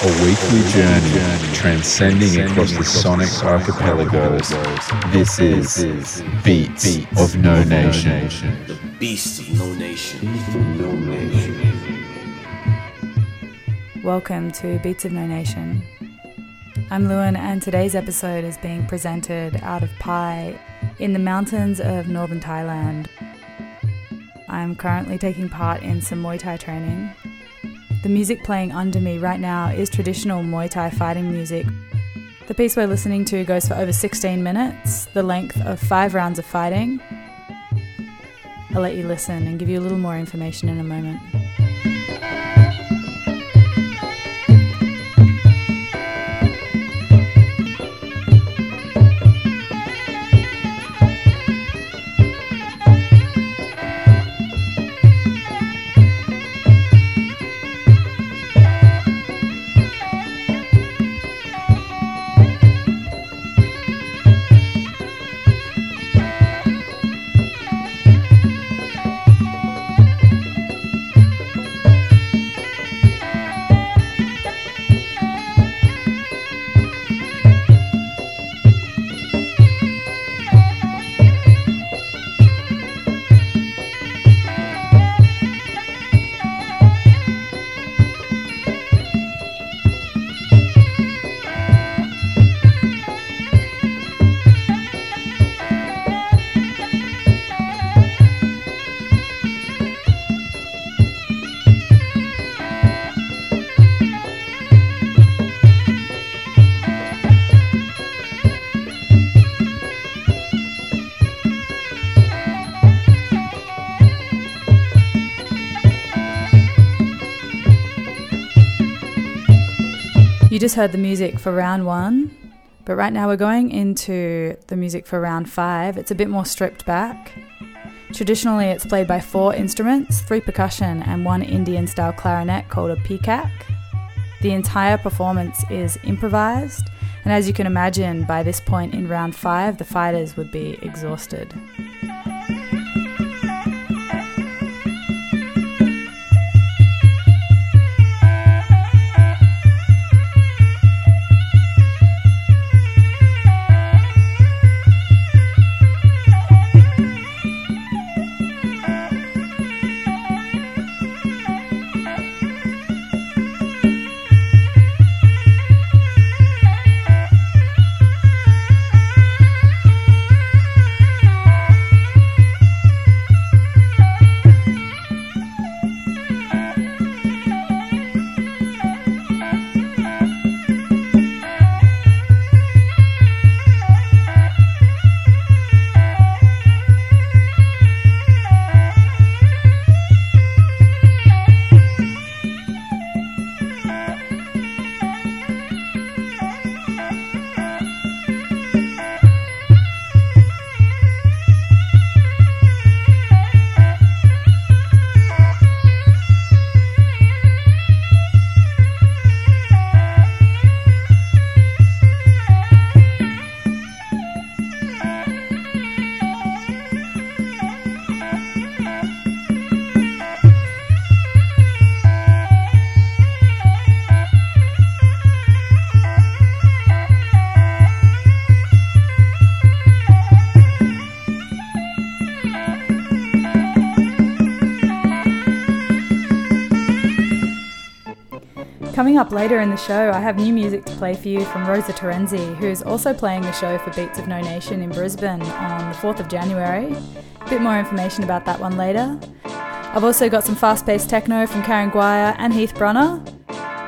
a weekly journey transcending across the sonic archipelagos. This is Beats of No Nation. The beast of no nation. Welcome to Beats of No Nation. I'm Lewin, and today's episode is being presented out of Pai in the mountains of northern Thailand. I'm currently taking part in some Muay Thai training. The music playing under me right now is traditional Muay Thai fighting music. The piece we're listening to goes for over 16 minutes, the length of five rounds of fighting. I'll let you listen and give you a little more information in a moment. Just heard the music for round one, but right now we're going into the music for round five. It's a bit more stripped back. Traditionally, it's played by four instruments three percussion and one Indian style clarinet called a peacock. The entire performance is improvised, and as you can imagine, by this point in round five, the fighters would be exhausted. Coming up later in the show, I have new music to play for you from Rosa Terenzi, who's also playing the show for Beats of No Nation in Brisbane on the 4th of January. A bit more information about that one later. I've also got some fast paced techno from Karen Guire and Heath Brunner.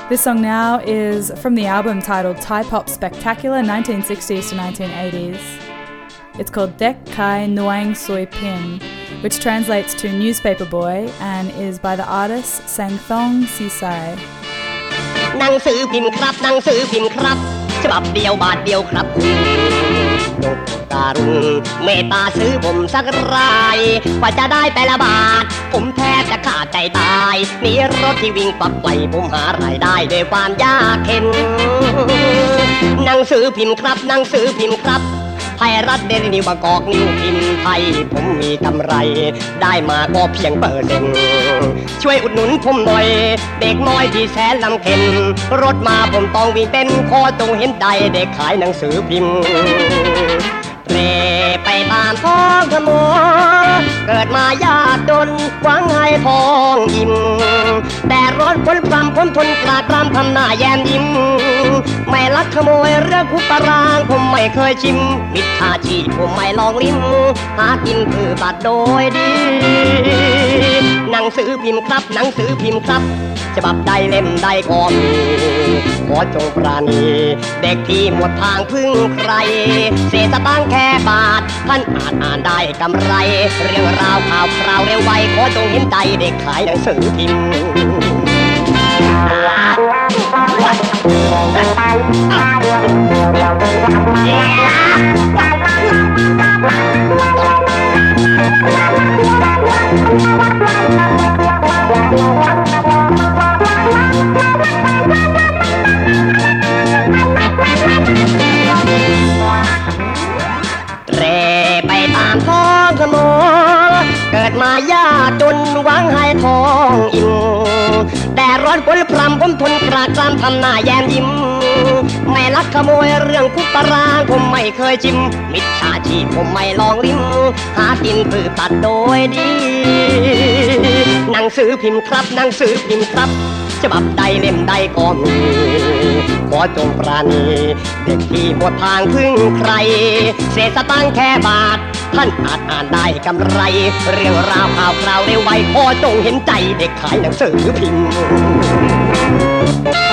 This song now is from the album titled Thai Pop Spectacular 1960s to 1980s. It's called Dek Kai Nuang Sui Pin, which translates to Newspaper Boy and is by the artist Sang Thong Sisai. หนังสือพิมพ์ครับหนังสือพิมพ์ครับฉบับเดียวบาทเดียวครับนกการุณเมตตาซื้อผมสักรายกว่าจะได้แต่ละบาท ผมแทบจะขาดใจตายมีรถที่วิ่งปักไกลผมหารายได้ด้วยความยากเข็นหนังสือพิมพ์ครับหนังสือพิมพ์ครับ ไทยรัฐเดลินิวบางกอกนิวพิมพ์ไทย ผมมีกำไร ได้มาก็เพียงเปอร์เซ็นต์ช่วยอุดหนุนผมหน่อย เด็กน้อยที่แสนลำเค็นรถมาผมต้องวิ่งเต้นคอจงเห็นใจเด็กขายหนังสือพิมพ์ เรไปตามท้องถนนเกิดมายากจนหวังให้ทองอิ่มแต่ร้อนพ้นพรำพ้นทนกลาดรำทำหน้าแย้มยิ้ม ไม่ลักขโมยเรื่องคุกตารางผมไม่เคยชิมมิจฉาชีพผมไม่ลองลิ้มหากินคือบัตรโดยดีหนังสือพิมพ์ครับหนังสือพิมพ์ครับฉบับใดเล่มใดก็มีขอจงปราณี เด็กที่หมดทางพึ่งใคร เศษสตางค์แค่บาทท่านอาจอ่านได้กำไร เรื่องราวข่าวคราวเร็วไวขอจงเห็นใจเด็กขายหนังสือพิมพ์เผมทนกรากรามทำหน้าแย้มยิ้ม ไม่ลักขโมยเรื่องคุกตารางผมไม่เคยชิมมิจฉาชีพผมไม่ลองลิ้ม หากินพือตัดโดยดี หนังสือพิมพ์ครับ หนังสือพิมพ์ครับฉบับใดเล่มใดก็มี ขอจงปราณีเด็กที่หมดทางพึ่งใคร เศษสตางแค่บาท ท่านอาจอ่านได้กำไร เรื่องราวข่าวคราวเร็วไวขอจงเห็นใจเด็กขายหนังสือพิมพ์ ด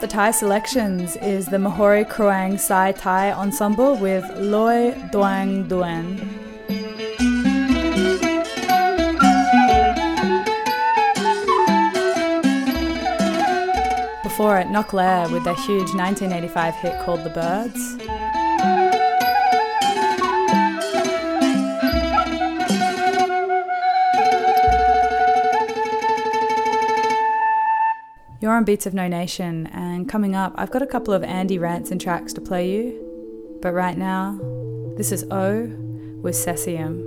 The Thai selections is the Mahori Kruang Sai Thai Ensemble with Loi Duang Duen. Before it, Knock Lair with their huge 1985 hit called The Birds. You're on Beats of No Nation, and coming up, I've got a couple of Andy Rantzen tracks to play you. But right now, this is O with Cesium.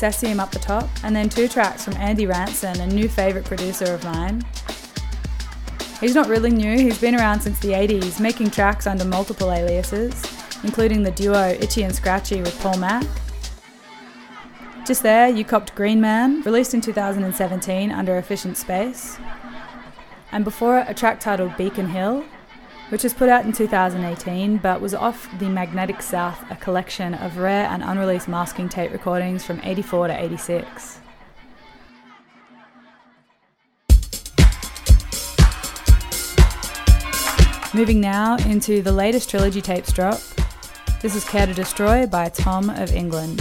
Cesium up the top, and then two tracks from Andy Rantzen, a new favourite producer of mine. He's not really new, he's been around since the 80s, making tracks under multiple aliases, including the duo Itch-E and Scratch-E with Paul Mac. Just there, you copped Green Man, released in 2017 under Efficient Space. And before it, a track titled Beacon Hill, which was put out in 2018 but was off the Magnetic South, a collection of rare and unreleased masking tape recordings from 84 to 86. Moving now into the latest trilogy tapes drop. This is Care to Destroy by Tom of England.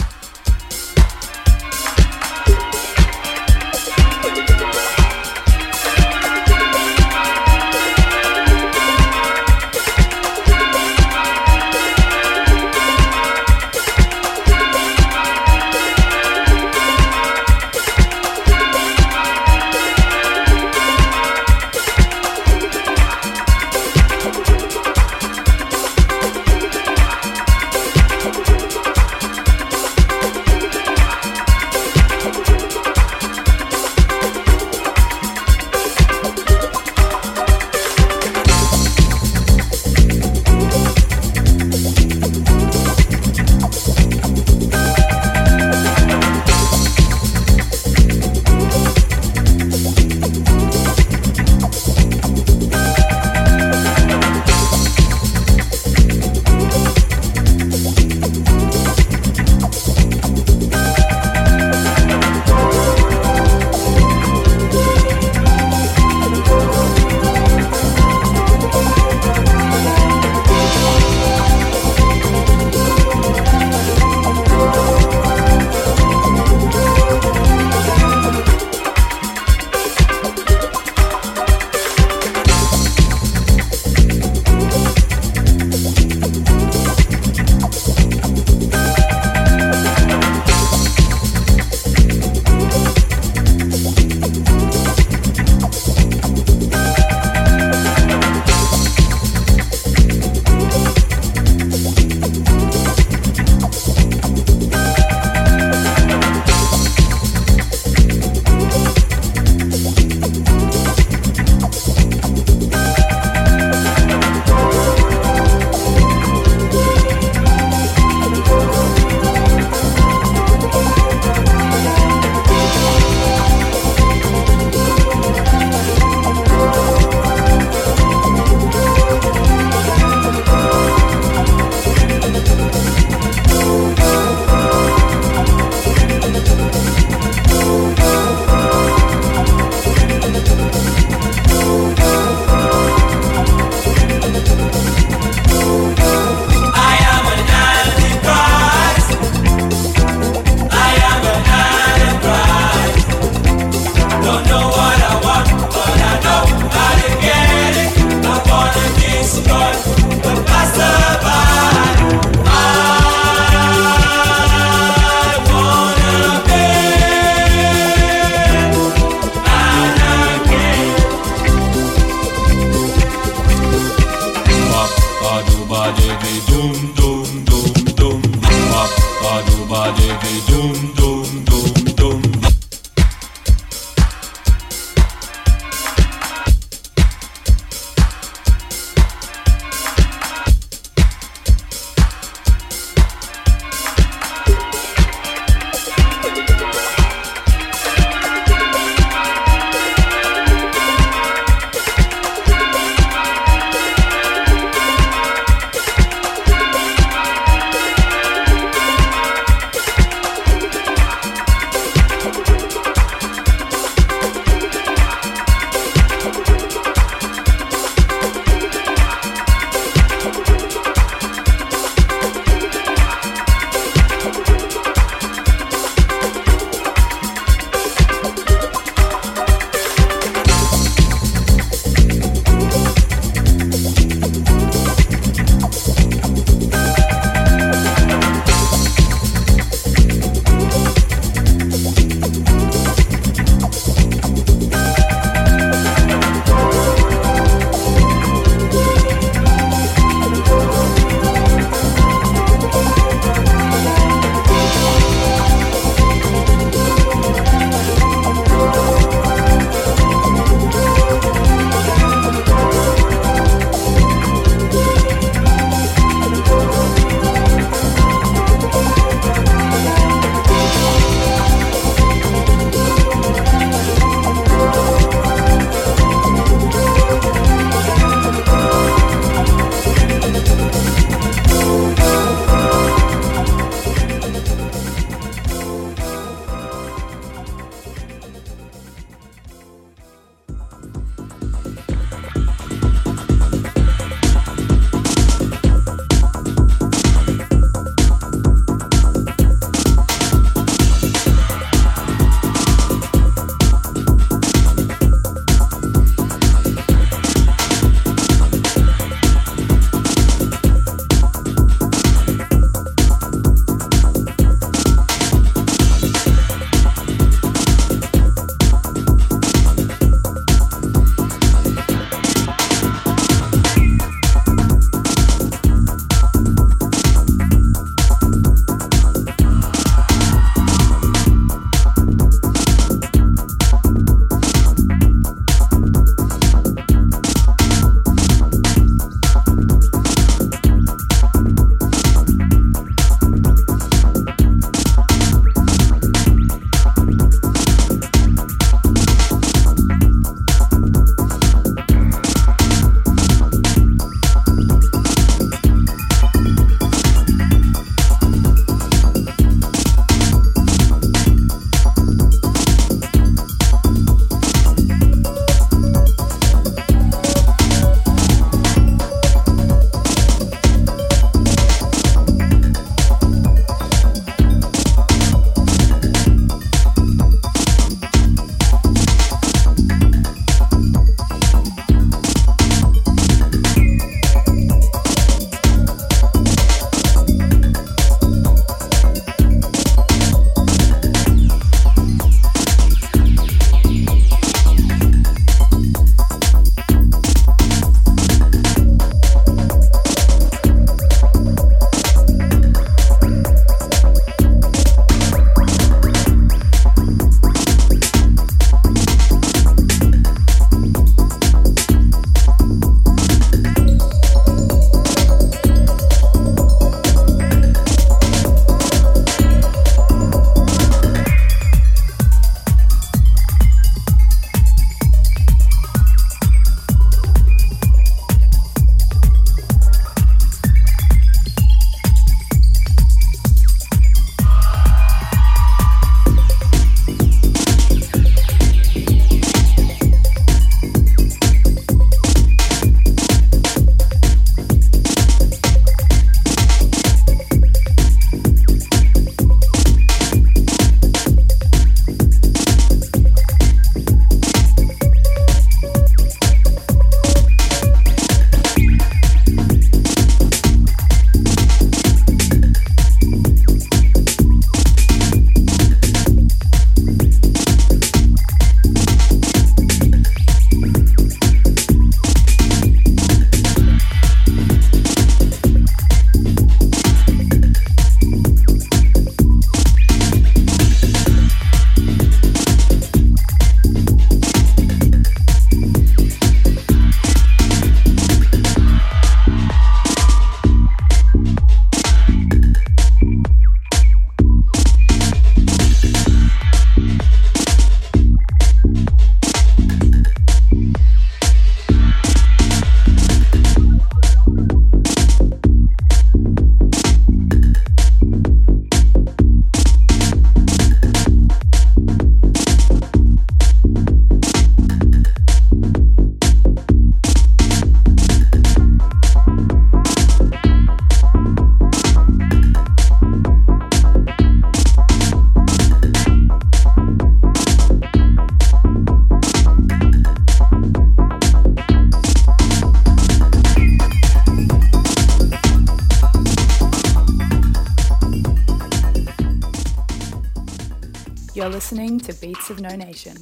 No Nation.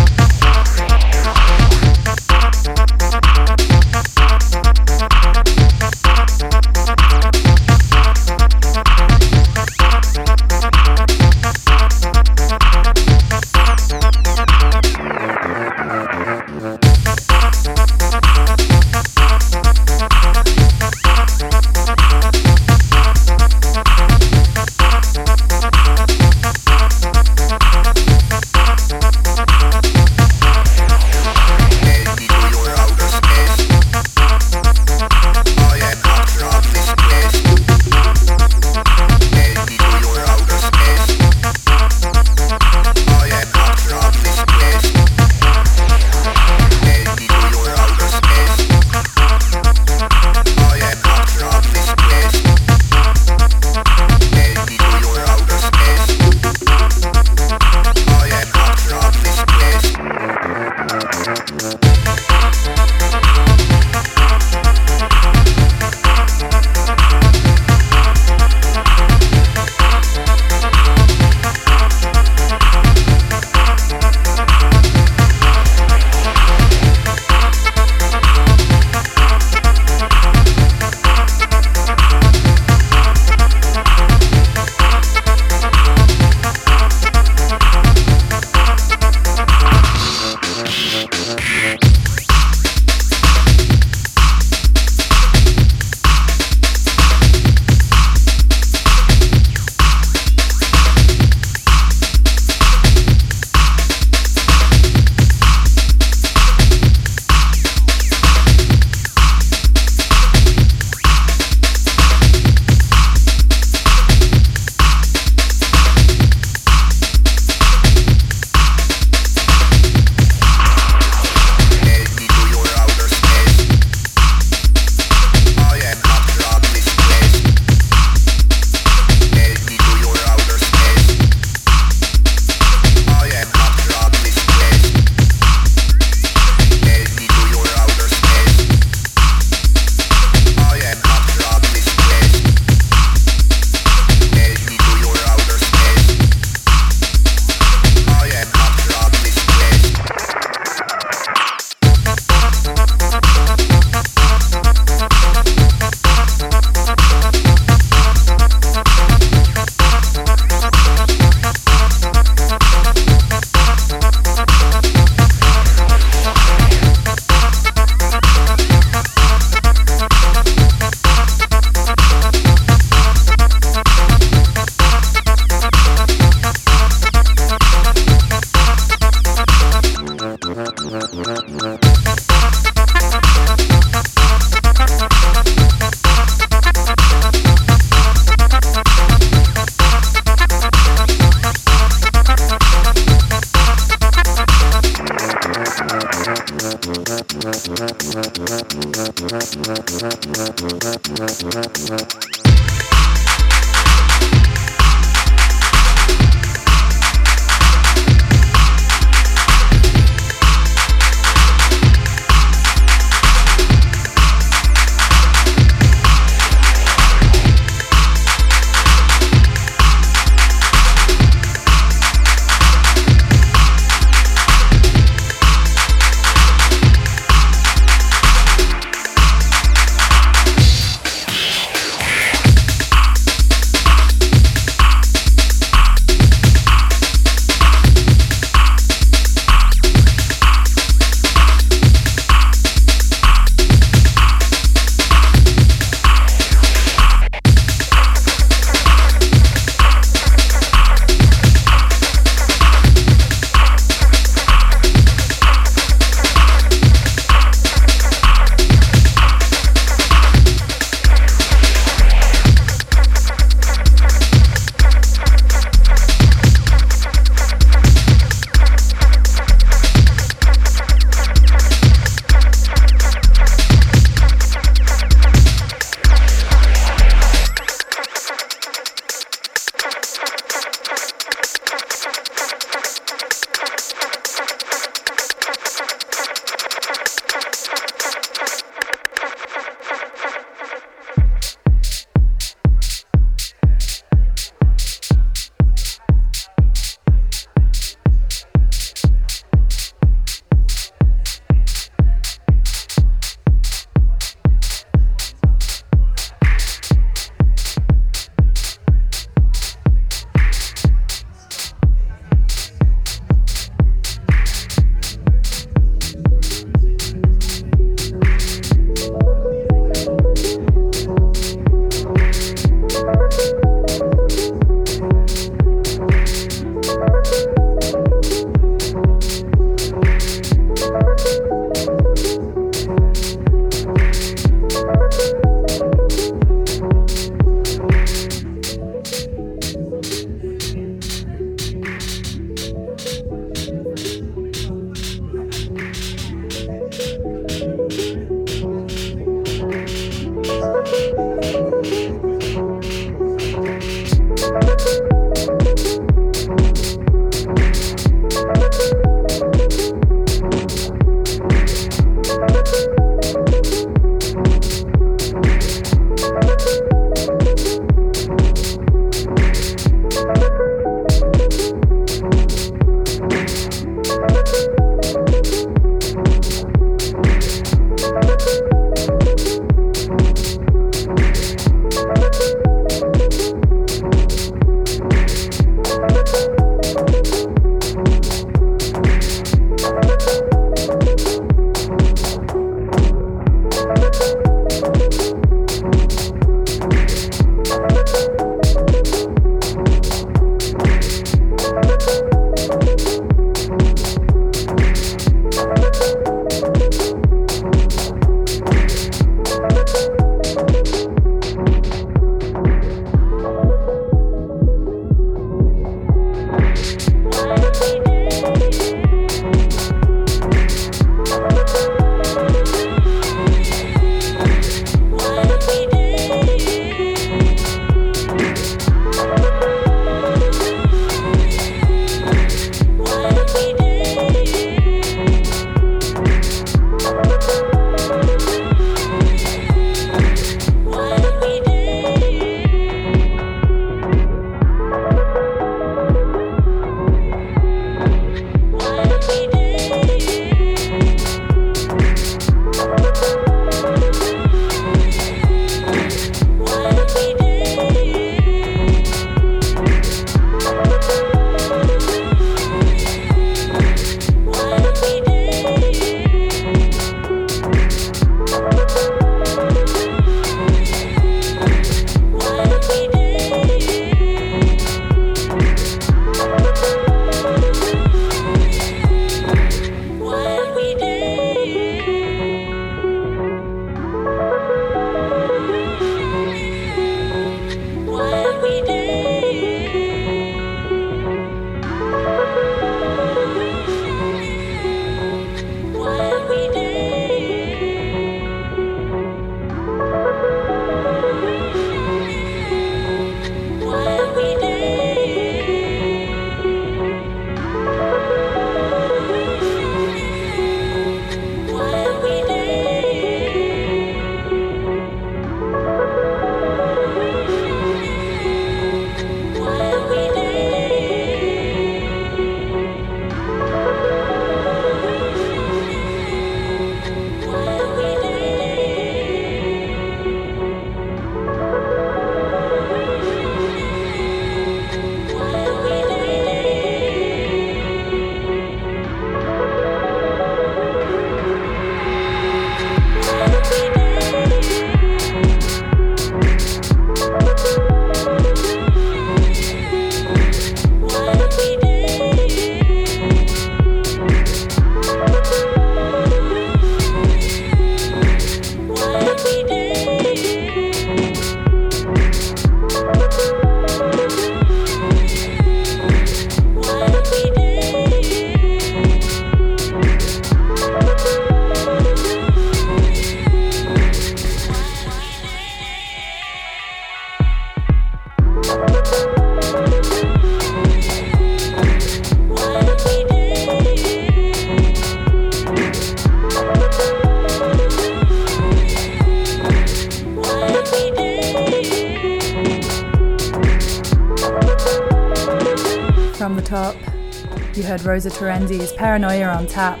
Terenzi's Paranoia on tap.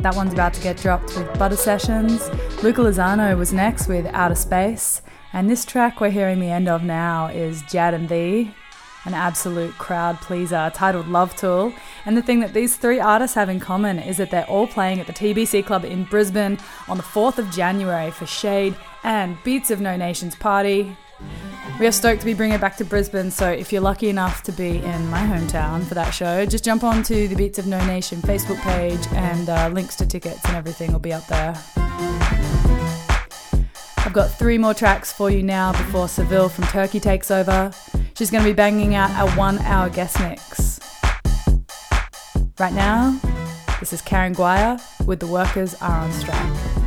That one's about to get dropped with Butter Sessions. Luca Lozano was next with Outer Space. And this track we're hearing the end of now is Jad and Thee, an absolute crowd pleaser titled Love Tool. And the thing that these three artists have in common is that they're all playing at the TBC Club in Brisbane on the 4th of January for Shade and Beats of No Nations Party. We are stoked to be bringing it back to Brisbane, so if you're lucky enough to be in my hometown for that show, just jump onto the Beats of No Nation Facebook page and uh, links to tickets and everything will be up there. I've got three more tracks for you now before Seville from Turkey takes over. She's going to be banging out a one hour guest mix. Right now, this is Karen Guire with The Workers Are on Strike.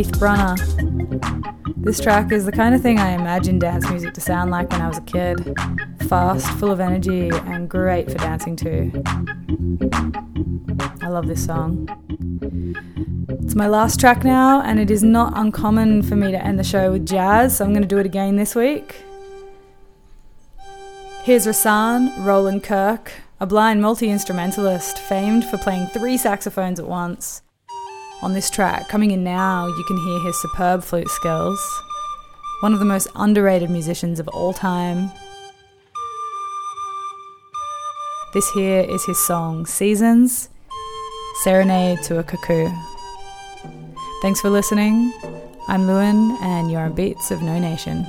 Heath Brunner. This track is the kind of thing I imagined dance music to sound like when I was a kid fast, full of energy, and great for dancing to. I love this song. It's my last track now, and it is not uncommon for me to end the show with jazz, so I'm going to do it again this week. Here's Rahsaan Roland Kirk, a blind multi instrumentalist famed for playing three saxophones at once. On this track, coming in now, you can hear his superb flute skills. One of the most underrated musicians of all time. This here is his song Seasons Serenade to a Cuckoo. Thanks for listening. I'm Lewin, and you're on Beats of No Nation.